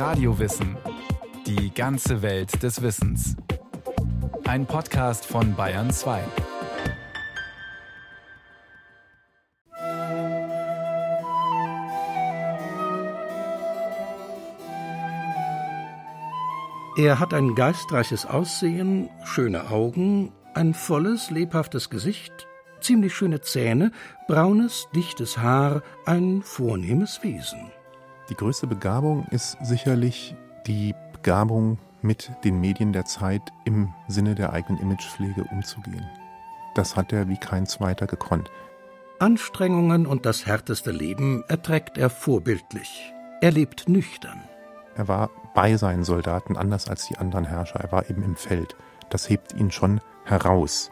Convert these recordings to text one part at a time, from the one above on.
Radiowissen. Die ganze Welt des Wissens. Ein Podcast von Bayern 2. Er hat ein geistreiches Aussehen, schöne Augen, ein volles, lebhaftes Gesicht, ziemlich schöne Zähne, braunes, dichtes Haar, ein vornehmes Wesen. Die größte Begabung ist sicherlich die Begabung, mit den Medien der Zeit im Sinne der eigenen Imagepflege umzugehen. Das hat er wie kein zweiter gekonnt. Anstrengungen und das härteste Leben erträgt er vorbildlich. Er lebt nüchtern. Er war bei seinen Soldaten anders als die anderen Herrscher. Er war eben im Feld. Das hebt ihn schon heraus.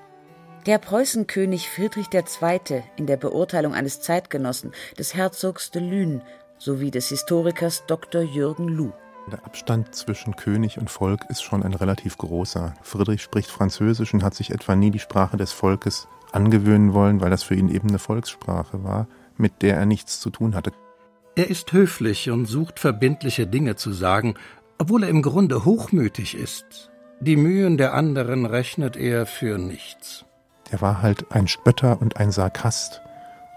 Der Preußenkönig Friedrich II. in der Beurteilung eines Zeitgenossen, des Herzogs de Luynes sowie des Historikers Dr. Jürgen Luh. Der Abstand zwischen König und Volk ist schon ein relativ großer. Friedrich spricht Französisch und hat sich etwa nie die Sprache des Volkes angewöhnen wollen, weil das für ihn eben eine Volkssprache war, mit der er nichts zu tun hatte. Er ist höflich und sucht verbindliche Dinge zu sagen, obwohl er im Grunde hochmütig ist. Die Mühen der anderen rechnet er für nichts. Er war halt ein Spötter und ein Sarkast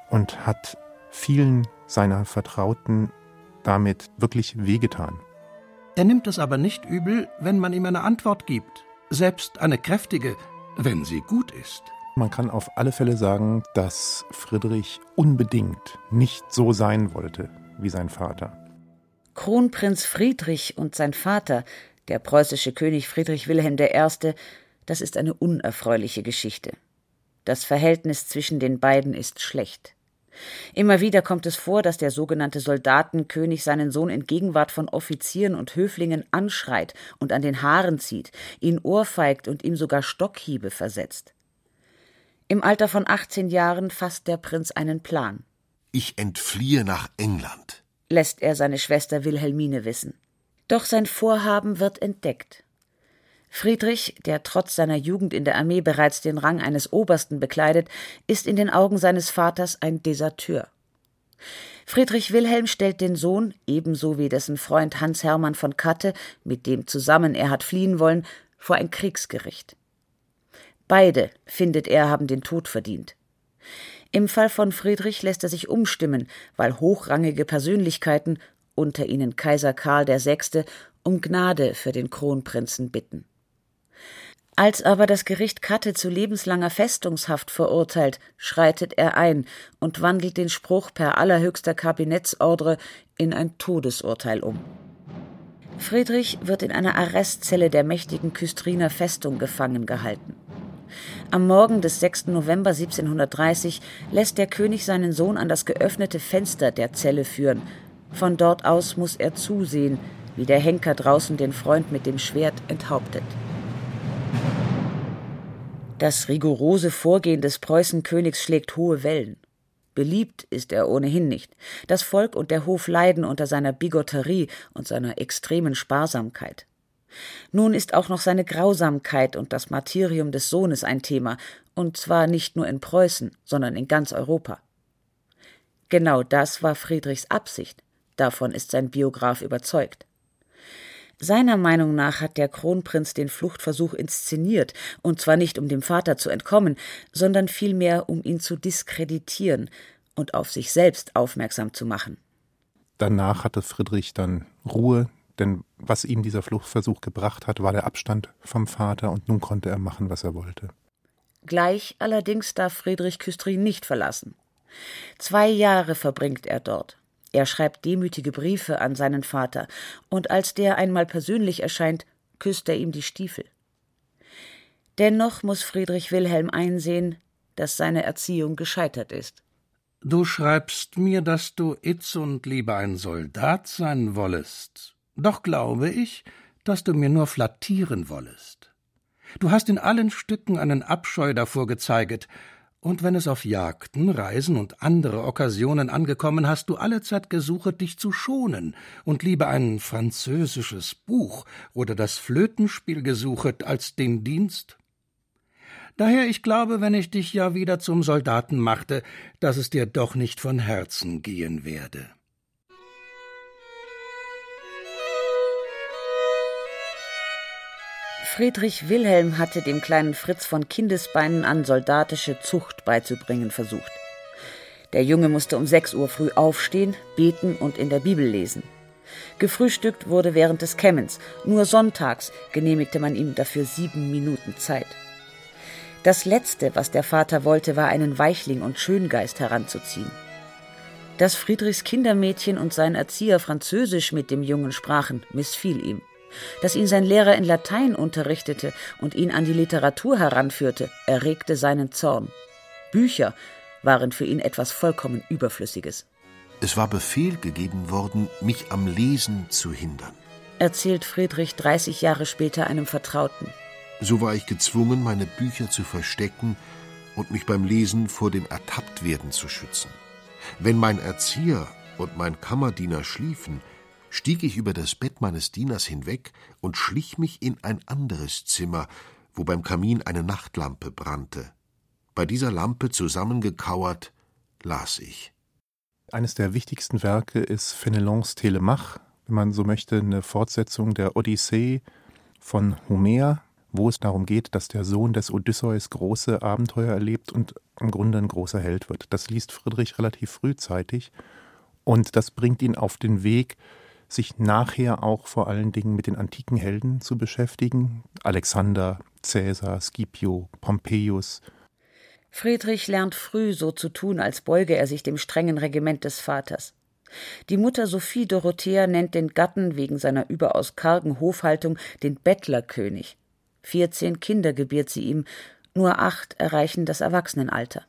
und hat vielen seiner Vertrauten damit wirklich wehgetan. Er nimmt es aber nicht übel, wenn man ihm eine Antwort gibt, selbst eine kräftige, wenn sie gut ist. Man kann auf alle Fälle sagen, dass Friedrich unbedingt nicht so sein wollte, wie sein Vater. Kronprinz Friedrich und sein Vater, der preußische König Friedrich Wilhelm I., das ist eine unerfreuliche Geschichte. Das Verhältnis zwischen den beiden ist schlecht. Immer wieder kommt es vor, dass der sogenannte Soldatenkönig seinen Sohn in Gegenwart von Offizieren und Höflingen anschreit und an den Haaren zieht, ihn ohrfeigt und ihm sogar Stockhiebe versetzt. Im Alter von 18 Jahren fasst der Prinz einen Plan. Ich entfliehe nach England, lässt er seine Schwester Wilhelmine wissen. Doch sein Vorhaben wird entdeckt. Friedrich, der trotz seiner Jugend in der Armee bereits den Rang eines Obersten bekleidet, ist in den Augen seines Vaters ein Deserteur. Friedrich Wilhelm stellt den Sohn, ebenso wie dessen Freund Hans Hermann von Katte, mit dem zusammen er hat fliehen wollen, vor ein Kriegsgericht. Beide, findet er, haben den Tod verdient. Im Fall von Friedrich lässt er sich umstimmen, weil hochrangige Persönlichkeiten, unter ihnen Kaiser Karl VI., um Gnade für den Kronprinzen bitten. Als aber das Gericht Katte zu lebenslanger Festungshaft verurteilt, schreitet er ein und wandelt den Spruch per allerhöchster Kabinettsordre in ein Todesurteil um. Friedrich wird in einer Arrestzelle der mächtigen Küstriner Festung gefangen gehalten. Am Morgen des 6. November 1730 lässt der König seinen Sohn an das geöffnete Fenster der Zelle führen. Von dort aus muss er zusehen, wie der Henker draußen den Freund mit dem Schwert enthauptet. Das rigorose Vorgehen des Preußenkönigs schlägt hohe Wellen. Beliebt ist er ohnehin nicht. Das Volk und der Hof leiden unter seiner Bigotterie und seiner extremen Sparsamkeit. Nun ist auch noch seine Grausamkeit und das Martyrium des Sohnes ein Thema, und zwar nicht nur in Preußen, sondern in ganz Europa. Genau das war Friedrichs Absicht, davon ist sein Biograf überzeugt. Seiner Meinung nach hat der Kronprinz den Fluchtversuch inszeniert, und zwar nicht um dem Vater zu entkommen, sondern vielmehr um ihn zu diskreditieren und auf sich selbst aufmerksam zu machen. Danach hatte Friedrich dann Ruhe, denn was ihm dieser Fluchtversuch gebracht hat, war der Abstand vom Vater und nun konnte er machen, was er wollte. Gleich allerdings darf Friedrich Küstrin nicht verlassen. Zwei Jahre verbringt er dort. Er schreibt demütige Briefe an seinen Vater, und als der einmal persönlich erscheint, küsst er ihm die Stiefel. Dennoch muss Friedrich Wilhelm einsehen, dass seine Erziehung gescheitert ist. Du schreibst mir, dass du itzund lieber ein Soldat sein wollest, doch glaube ich, dass du mir nur flattieren wollest. Du hast in allen Stücken einen Abscheu davor gezeiget, und wenn es auf Jagden, Reisen und andere Okkasionen angekommen, hast du allezeit gesuchet, dich zu schonen und lieber ein französisches Buch oder das Flötenspiel gesuchet als den Dienst? Daher ich glaube, wenn ich dich ja wieder zum Soldaten machte, dass es dir doch nicht von Herzen gehen werde. Friedrich Wilhelm hatte dem kleinen Fritz von Kindesbeinen an soldatische Zucht beizubringen versucht. Der Junge musste um sechs Uhr früh aufstehen, beten und in der Bibel lesen. Gefrühstückt wurde während des Kämmens. Nur sonntags genehmigte man ihm dafür sieben Minuten Zeit. Das Letzte, was der Vater wollte, war einen Weichling und Schöngeist heranzuziehen. Dass Friedrichs Kindermädchen und sein Erzieher Französisch mit dem Jungen sprachen, missfiel ihm. Dass ihn sein Lehrer in Latein unterrichtete und ihn an die Literatur heranführte, erregte seinen Zorn. Bücher waren für ihn etwas vollkommen Überflüssiges. Es war Befehl gegeben worden, mich am Lesen zu hindern. Erzählt Friedrich 30 Jahre später einem Vertrauten. So war ich gezwungen, meine Bücher zu verstecken und mich beim Lesen vor dem Ertapptwerden zu schützen. Wenn mein Erzieher und mein Kammerdiener schliefen, stieg ich über das Bett meines Dieners hinweg und schlich mich in ein anderes Zimmer, wo beim Kamin eine Nachtlampe brannte. Bei dieser Lampe zusammengekauert las ich. Eines der wichtigsten Werke ist Fenelons Telemach, wenn man so möchte, eine Fortsetzung der Odyssee von Homer, wo es darum geht, dass der Sohn des Odysseus große Abenteuer erlebt und im Grunde ein großer Held wird. Das liest Friedrich relativ frühzeitig und das bringt ihn auf den Weg, sich nachher auch vor allen Dingen mit den antiken Helden zu beschäftigen. Alexander, Caesar, Scipio, Pompeius. Friedrich lernt früh so zu tun, als beuge er sich dem strengen Regiment des Vaters. Die Mutter Sophie Dorothea nennt den Gatten wegen seiner überaus kargen Hofhaltung den Bettlerkönig. Vierzehn Kinder gebiert sie ihm, nur acht erreichen das Erwachsenenalter.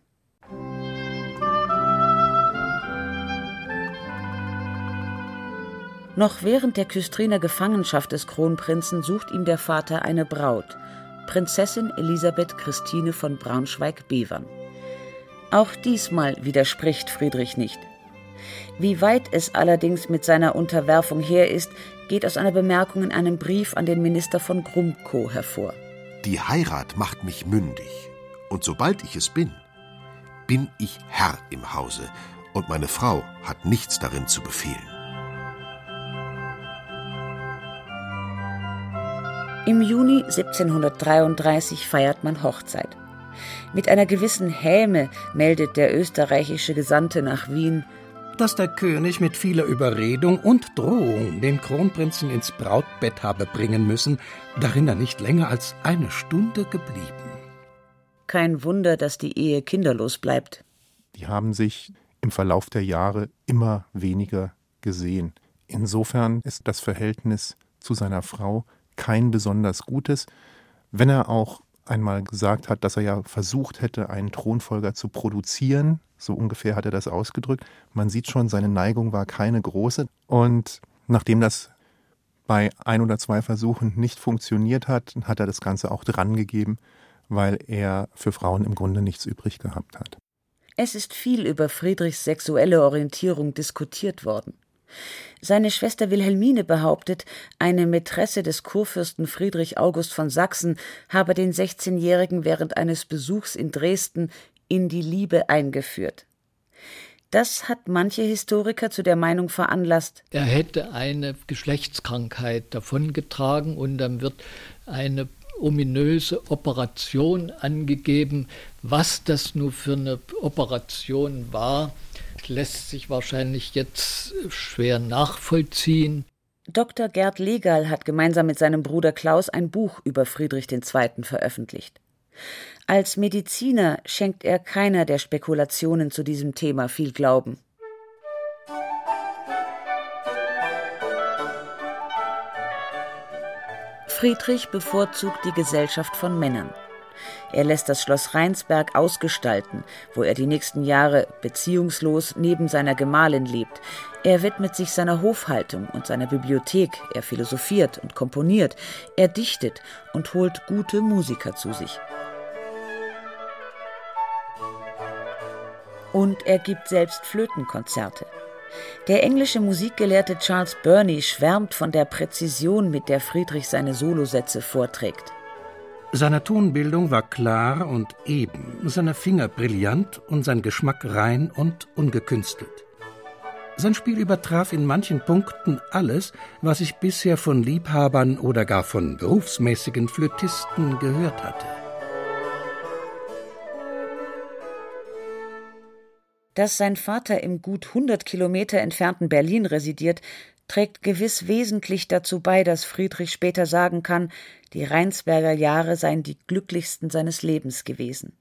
Noch während der Küstriner Gefangenschaft des Kronprinzen sucht ihm der Vater eine Braut, Prinzessin Elisabeth Christine von Braunschweig-Bevern. Auch diesmal widerspricht Friedrich nicht. Wie weit es allerdings mit seiner Unterwerfung her ist, geht aus einer Bemerkung in einem Brief an den Minister von Grumkow hervor. Die Heirat macht mich mündig, und sobald ich es bin, bin ich Herr im Hause, und meine Frau hat nichts darin zu befehlen. Im Juni 1733 feiert man Hochzeit. Mit einer gewissen Häme meldet der österreichische Gesandte nach Wien, dass der König mit vieler Überredung und Drohung den Kronprinzen ins Brautbett habe bringen müssen, darin er nicht länger als eine Stunde geblieben. Kein Wunder, dass die Ehe kinderlos bleibt. Die haben sich im Verlauf der Jahre immer weniger gesehen. Insofern ist das Verhältnis zu seiner Frau kein besonders gutes, wenn er auch einmal gesagt hat, dass er ja versucht hätte, einen Thronfolger zu produzieren. So ungefähr hat er das ausgedrückt. Man sieht schon, seine Neigung war keine große. Und nachdem das bei ein oder zwei Versuchen nicht funktioniert hat, hat er das Ganze auch drangegeben, weil er für Frauen im Grunde nichts übrig gehabt hat. Es ist viel über Friedrichs sexuelle Orientierung diskutiert worden. Seine Schwester Wilhelmine behauptet, eine Mätresse des Kurfürsten Friedrich August von Sachsen habe den 16-Jährigen während eines Besuchs in Dresden in die Liebe eingeführt. Das hat manche Historiker zu der Meinung veranlasst. Er hätte eine Geschlechtskrankheit davongetragen und dann wird eine ominöse Operation angegeben. Was das nur für eine Operation war, lässt sich wahrscheinlich jetzt schwer nachvollziehen. Dr. Gerd Legal hat gemeinsam mit seinem Bruder Klaus ein Buch über Friedrich II. veröffentlicht. Als Mediziner schenkt er keiner der Spekulationen zu diesem Thema viel Glauben. Friedrich bevorzugt die Gesellschaft von Männern. Er lässt das Schloss Rheinsberg ausgestalten, wo er die nächsten Jahre beziehungslos neben seiner Gemahlin lebt. Er widmet sich seiner Hofhaltung und seiner Bibliothek, er philosophiert und komponiert, er dichtet und holt gute Musiker zu sich. Und er gibt selbst Flötenkonzerte. Der englische Musikgelehrte Charles Burney schwärmt von der Präzision, mit der Friedrich seine Solosätze vorträgt. Seine Tonbildung war klar und eben, seine Finger brillant und sein Geschmack rein und ungekünstelt. Sein Spiel übertraf in manchen Punkten alles, was ich bisher von Liebhabern oder gar von berufsmäßigen Flötisten gehört hatte. Dass sein Vater im gut 100 Kilometer entfernten Berlin residiert, trägt gewiss wesentlich dazu bei, dass Friedrich später sagen kann, die Rheinsberger Jahre seien die glücklichsten seines Lebens gewesen.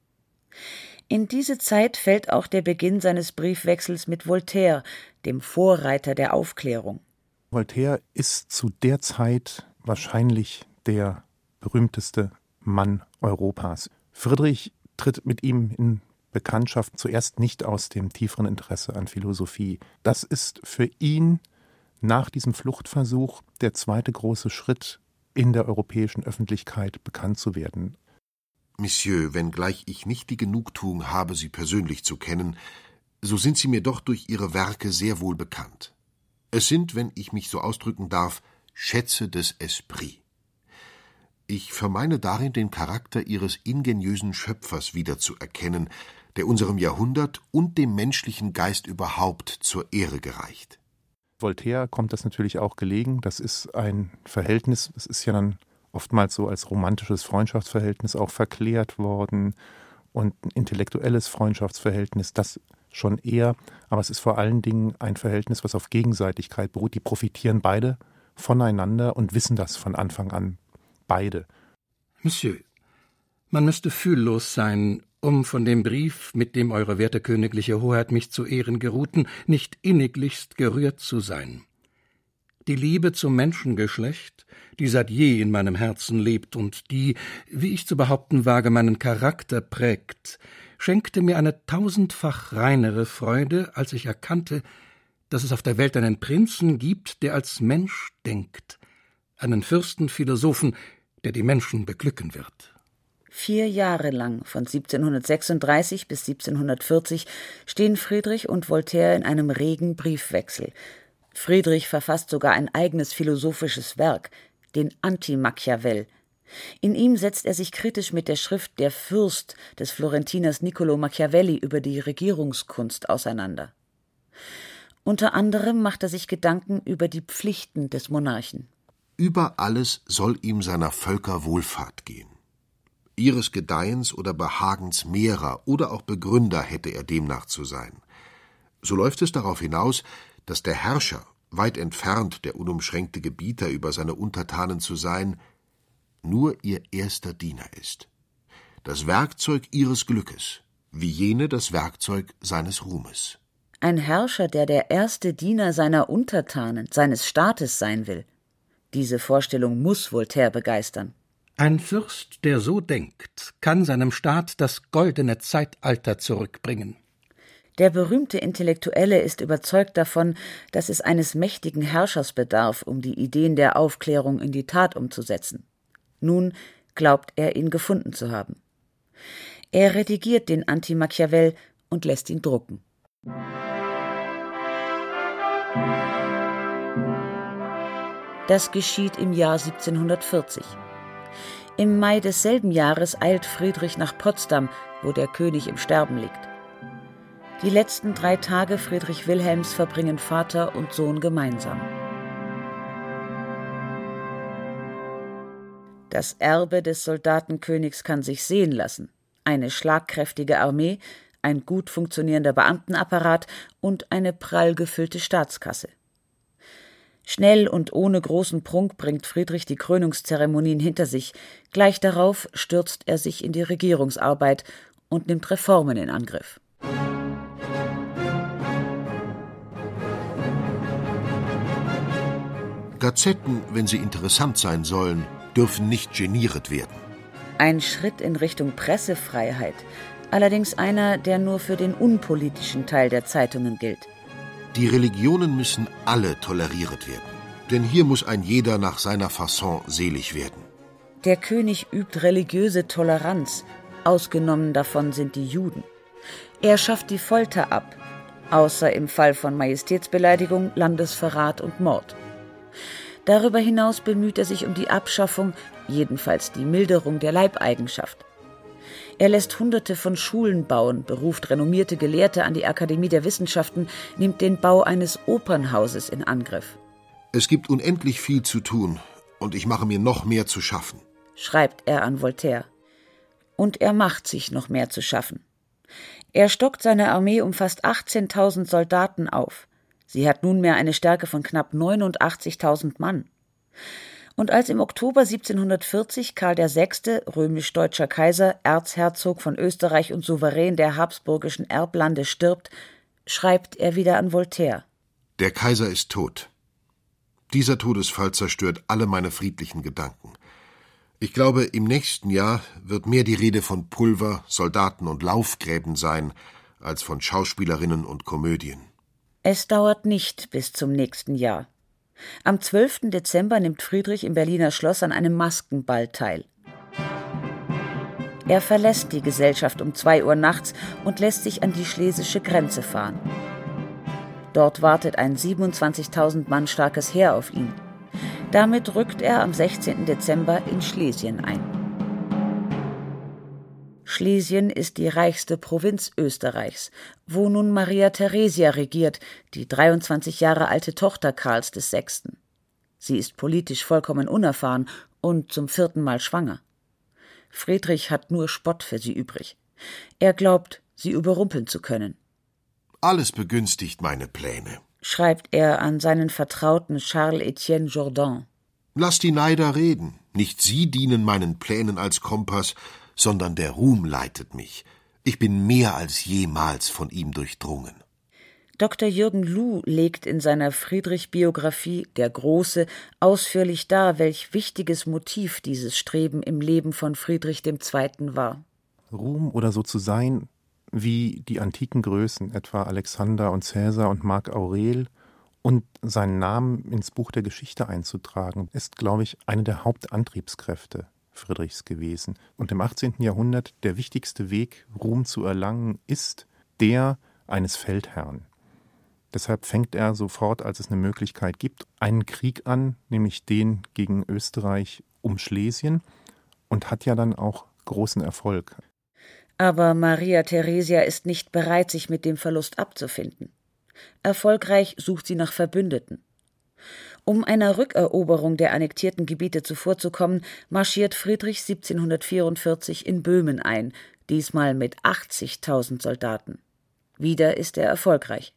In diese Zeit fällt auch der Beginn seines Briefwechsels mit Voltaire, dem Vorreiter der Aufklärung. Voltaire ist zu der Zeit wahrscheinlich der berühmteste Mann Europas. Friedrich tritt mit ihm in Bekanntschaft zuerst nicht aus dem tieferen Interesse an Philosophie. Das ist für ihn nach diesem Fluchtversuch der zweite große Schritt in der europäischen Öffentlichkeit bekannt zu werden. Monsieur, wenngleich ich nicht die Genugtuung habe, Sie persönlich zu kennen, so sind Sie mir doch durch Ihre Werke sehr wohl bekannt. Es sind, wenn ich mich so ausdrücken darf, Schätze des Esprit. Ich vermeine darin den Charakter Ihres ingeniösen Schöpfers wiederzuerkennen, der unserem Jahrhundert und dem menschlichen Geist überhaupt zur Ehre gereicht. Voltaire kommt das natürlich auch gelegen. Das ist ein Verhältnis, es ist ja dann oftmals so als romantisches Freundschaftsverhältnis auch verklärt worden und ein intellektuelles Freundschaftsverhältnis, das schon eher, aber es ist vor allen Dingen ein Verhältnis, was auf Gegenseitigkeit beruht. Die profitieren beide voneinander und wissen das von Anfang an. Beide. Monsieur, man müsste fühllos sein, um von dem Brief, mit dem Eure werte königliche Hoheit mich zu Ehren geruhten, nicht inniglichst gerührt zu sein. Die Liebe zum Menschengeschlecht, die seit je in meinem Herzen lebt und die, wie ich zu behaupten wage, meinen Charakter prägt, schenkte mir eine tausendfach reinere Freude, als ich erkannte, dass es auf der Welt einen Prinzen gibt, der als Mensch denkt, einen Fürstenphilosophen, der die Menschen beglücken wird. Vier Jahre lang, von 1736 bis 1740, stehen Friedrich und Voltaire in einem regen Briefwechsel. Friedrich verfasst sogar ein eigenes philosophisches Werk, den Anti-Machiavell. In ihm setzt er sich kritisch mit der Schrift Der Fürst des Florentiners Niccolo Machiavelli über die Regierungskunst auseinander. Unter anderem macht er sich Gedanken über die Pflichten des Monarchen. Über alles soll ihm seiner Völker Wohlfahrt gehen. Ihres Gedeihens oder Behagens Mehrer oder auch Begründer hätte er demnach zu sein. So läuft es darauf hinaus, dass der Herrscher, weit entfernt der unumschränkte Gebieter über seine Untertanen zu sein, nur ihr erster Diener ist, das Werkzeug ihres Glückes, wie jene das Werkzeug seines Ruhmes. Ein Herrscher, der der erste Diener seiner Untertanen, seines Staates sein will. Diese Vorstellung muss Voltaire begeistern. Ein Fürst, der so denkt, kann seinem Staat das goldene Zeitalter zurückbringen. Der berühmte Intellektuelle ist überzeugt davon, dass es eines mächtigen Herrschers bedarf, um die Ideen der Aufklärung in die Tat umzusetzen. Nun glaubt er, ihn gefunden zu haben. Er redigiert den Anti-Machiavell und lässt ihn drucken. Das geschieht im Jahr 1740. Im Mai desselben Jahres eilt Friedrich nach Potsdam, wo der König im Sterben liegt. Die letzten drei Tage Friedrich Wilhelms verbringen Vater und Sohn gemeinsam. Das Erbe des Soldatenkönigs kann sich sehen lassen. Eine schlagkräftige Armee, ein gut funktionierender Beamtenapparat und eine prall gefüllte Staatskasse. Schnell und ohne großen Prunk bringt Friedrich die Krönungszeremonien hinter sich. Gleich darauf stürzt er sich in die Regierungsarbeit und nimmt Reformen in Angriff. Gazetten, wenn sie interessant sein sollen, dürfen nicht geniert werden. Ein Schritt in Richtung Pressefreiheit, allerdings einer, der nur für den unpolitischen Teil der Zeitungen gilt. Die Religionen müssen alle toleriert werden, denn hier muss ein jeder nach seiner Fasson selig werden. Der König übt religiöse Toleranz, ausgenommen davon sind die Juden. Er schafft die Folter ab, außer im Fall von Majestätsbeleidigung, Landesverrat und Mord. Darüber hinaus bemüht er sich um die Abschaffung, jedenfalls die Milderung der Leibeigenschaft. Er lässt Hunderte von Schulen bauen, beruft renommierte Gelehrte an die Akademie der Wissenschaften, nimmt den Bau eines Opernhauses in Angriff. Es gibt unendlich viel zu tun, und ich mache mir noch mehr zu schaffen, schreibt er an Voltaire. Und er macht sich noch mehr zu schaffen. Er stockt seine Armee um fast 18.000 Soldaten auf. Sie hat nunmehr eine Stärke von knapp 89.000 Mann. Und als im Oktober 1740 Karl VI., römisch-deutscher Kaiser, Erzherzog von Österreich und Souverän der habsburgischen Erblande stirbt, schreibt er wieder an Voltaire. Der Kaiser ist tot. Dieser Todesfall zerstört alle meine friedlichen Gedanken. Ich glaube, im nächsten Jahr wird mehr die Rede von Pulver, Soldaten und Laufgräben sein, als von Schauspielerinnen und Komödien. Es dauert nicht bis zum nächsten Jahr. Am 12. Dezember nimmt Friedrich im Berliner Schloss an einem Maskenball teil. Er verlässt die Gesellschaft um zwei Uhr nachts und lässt sich an die schlesische Grenze fahren. Dort wartet ein 27.000 Mann starkes Heer auf ihn. Damit rückt er am 16. Dezember in Schlesien ein. Schlesien ist die reichste Provinz Österreichs, wo nun Maria Theresia regiert, die 23 Jahre alte Tochter Karls VI. Sie ist politisch vollkommen unerfahren und zum vierten Mal schwanger. Friedrich hat nur Spott für sie übrig. Er glaubt, sie überrumpeln zu können. Alles begünstigt meine Pläne, schreibt er an seinen Vertrauten Charles Etienne Jourdan. Lass die Neider reden. Nicht sie dienen meinen Plänen als Kompass, sondern der Ruhm leitet mich. Ich bin mehr als jemals von ihm durchdrungen. Dr. Jürgen Luh legt in seiner Friedrich-Biografie Der Große ausführlich dar, welch wichtiges Motiv dieses Streben im Leben von Friedrich II. war. Ruhm oder so zu sein wie die antiken Größen, etwa Alexander und Cäsar und Mark Aurel, und seinen Namen ins Buch der Geschichte einzutragen, ist, glaube ich, eine der Hauptantriebskräfte Friedrichs gewesen. Und im 18. Jahrhundert der wichtigste Weg, Ruhm zu erlangen, ist der eines Feldherrn. Deshalb fängt er sofort, als es eine Möglichkeit gibt, einen Krieg an, nämlich den gegen Österreich um Schlesien, und hat ja dann auch großen Erfolg. Aber Maria Theresia ist nicht bereit, sich mit dem Verlust abzufinden. Erfolgreich sucht sie nach Verbündeten. Um einer Rückeroberung der annektierten Gebiete zuvorzukommen, marschiert Friedrich 1744 in Böhmen ein, diesmal mit 80.000 Soldaten. Wieder ist er erfolgreich.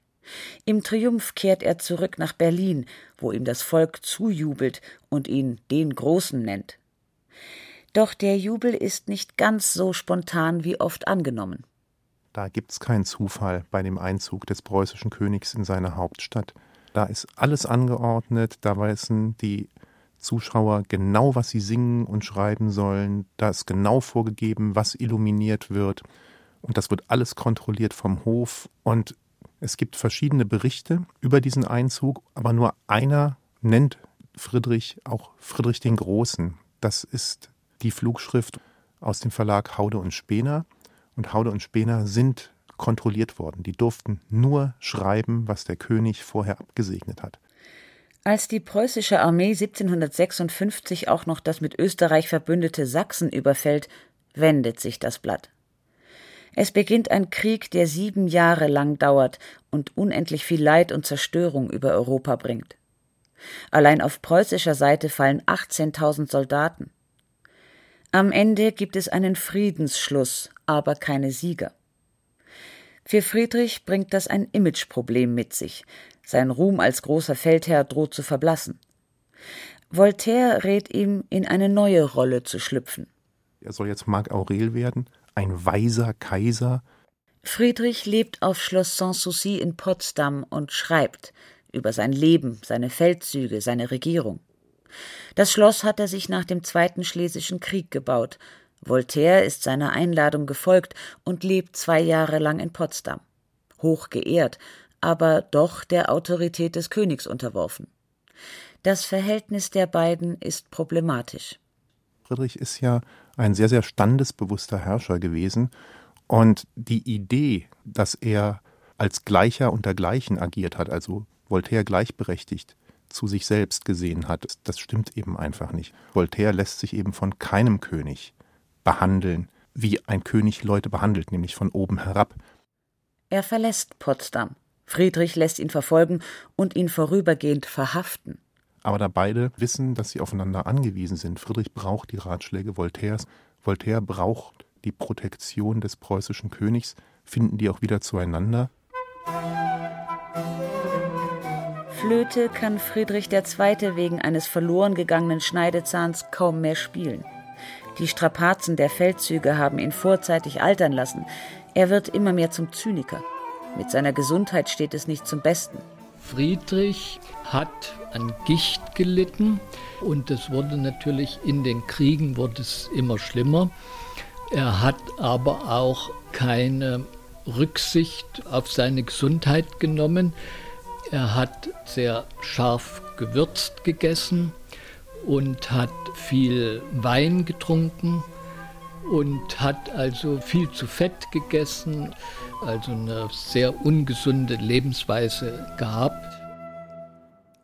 Im Triumph kehrt er zurück nach Berlin, wo ihm das Volk zujubelt und ihn den Großen nennt. Doch der Jubel ist nicht ganz so spontan wie oft angenommen. Da gibt's keinen Zufall bei dem Einzug des preußischen Königs in seine Hauptstadt. Da ist alles angeordnet, da wissen die Zuschauer genau, was sie singen und schreiben sollen. Da ist genau vorgegeben, was illuminiert wird. Und das wird alles kontrolliert vom Hof. Und es gibt verschiedene Berichte über diesen Einzug, aber nur einer nennt Friedrich auch Friedrich den Großen. Das ist die Flugschrift aus dem Verlag Haude und Spener. Und Haude und Spener sind kontrolliert worden. Die durften nur schreiben, was der König vorher abgesegnet hat. Als die preußische Armee 1756 auch noch das mit Österreich verbündete Sachsen überfällt, wendet sich das Blatt. Es beginnt ein Krieg, der sieben Jahre lang dauert und unendlich viel Leid und Zerstörung über Europa bringt. Allein auf preußischer Seite fallen 18.000 Soldaten. Am Ende gibt es einen Friedensschluss, aber keine Sieger. Für Friedrich bringt das ein Imageproblem mit sich. Sein Ruhm als großer Feldherr droht zu verblassen. Voltaire rät ihm, in eine neue Rolle zu schlüpfen. Er soll jetzt Marc Aurel werden, ein weiser Kaiser. Friedrich lebt auf Schloss Sanssouci in Potsdam und schreibt über sein Leben, seine Feldzüge, seine Regierung. Das Schloss hat er sich nach dem Zweiten Schlesischen Krieg gebaut Voltaire ist seiner Einladung gefolgt und lebt zwei Jahre lang in Potsdam. Hoch geehrt, aber doch der Autorität des Königs unterworfen. Das Verhältnis der beiden ist problematisch. Friedrich ist ja ein sehr, sehr standesbewusster Herrscher gewesen. Und die Idee, dass er als Gleicher unter Gleichen agiert hat, also Voltaire gleichberechtigt zu sich selbst gesehen hat, das stimmt eben einfach nicht. Voltaire lässt sich eben von keinem König behandeln wie ein König Leute behandelt, nämlich von oben herab. Er verlässt Potsdam. Friedrich lässt ihn verfolgen und ihn vorübergehend verhaften. Aber da beide wissen, dass sie aufeinander angewiesen sind, Friedrich braucht die Ratschläge Voltaires, Voltaire braucht die Protektion des preußischen Königs, finden die auch wieder zueinander. Flöte kann Friedrich II. wegen eines verloren gegangenen Schneidezahns kaum mehr spielen. Die Strapazen der Feldzüge haben ihn vorzeitig altern lassen. Er wird immer mehr zum Zyniker. Mit seiner Gesundheit steht es nicht zum Besten. Friedrich hat an Gicht gelitten und es wurde natürlich in den Kriegen wurde es immer schlimmer. Er hat aber auch keine Rücksicht auf seine Gesundheit genommen. Er hat sehr scharf gewürzt gegessen und hat viel Wein getrunken und hat also viel zu fett gegessen, also eine sehr ungesunde Lebensweise gehabt.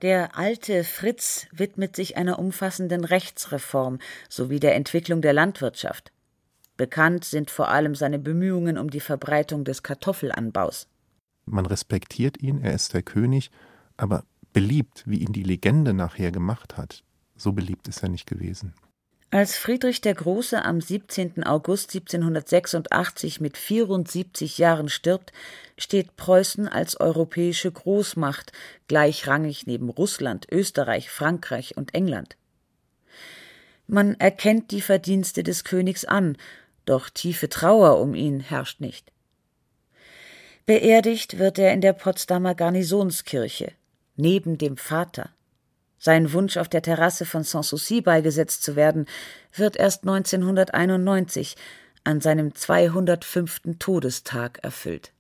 Der alte Fritz widmet sich einer umfassenden Rechtsreform sowie der Entwicklung der Landwirtschaft. Bekannt sind vor allem seine Bemühungen um die Verbreitung des Kartoffelanbaus. Man respektiert ihn, er ist der König, aber beliebt, wie ihn die Legende nachher gemacht hat, so beliebt ist er nicht gewesen. Als Friedrich der Große am 17. August 1786 mit 74 Jahren stirbt, steht Preußen als europäische Großmacht gleichrangig neben Russland, Österreich, Frankreich und England. Man erkennt die Verdienste des Königs an, doch tiefe Trauer um ihn herrscht nicht. Beerdigt wird er in der Potsdamer Garnisonskirche, neben dem Vater. Sein Wunsch, auf der Terrasse von Sanssouci beigesetzt zu werden, wird erst 1991 an seinem 205. Todestag erfüllt.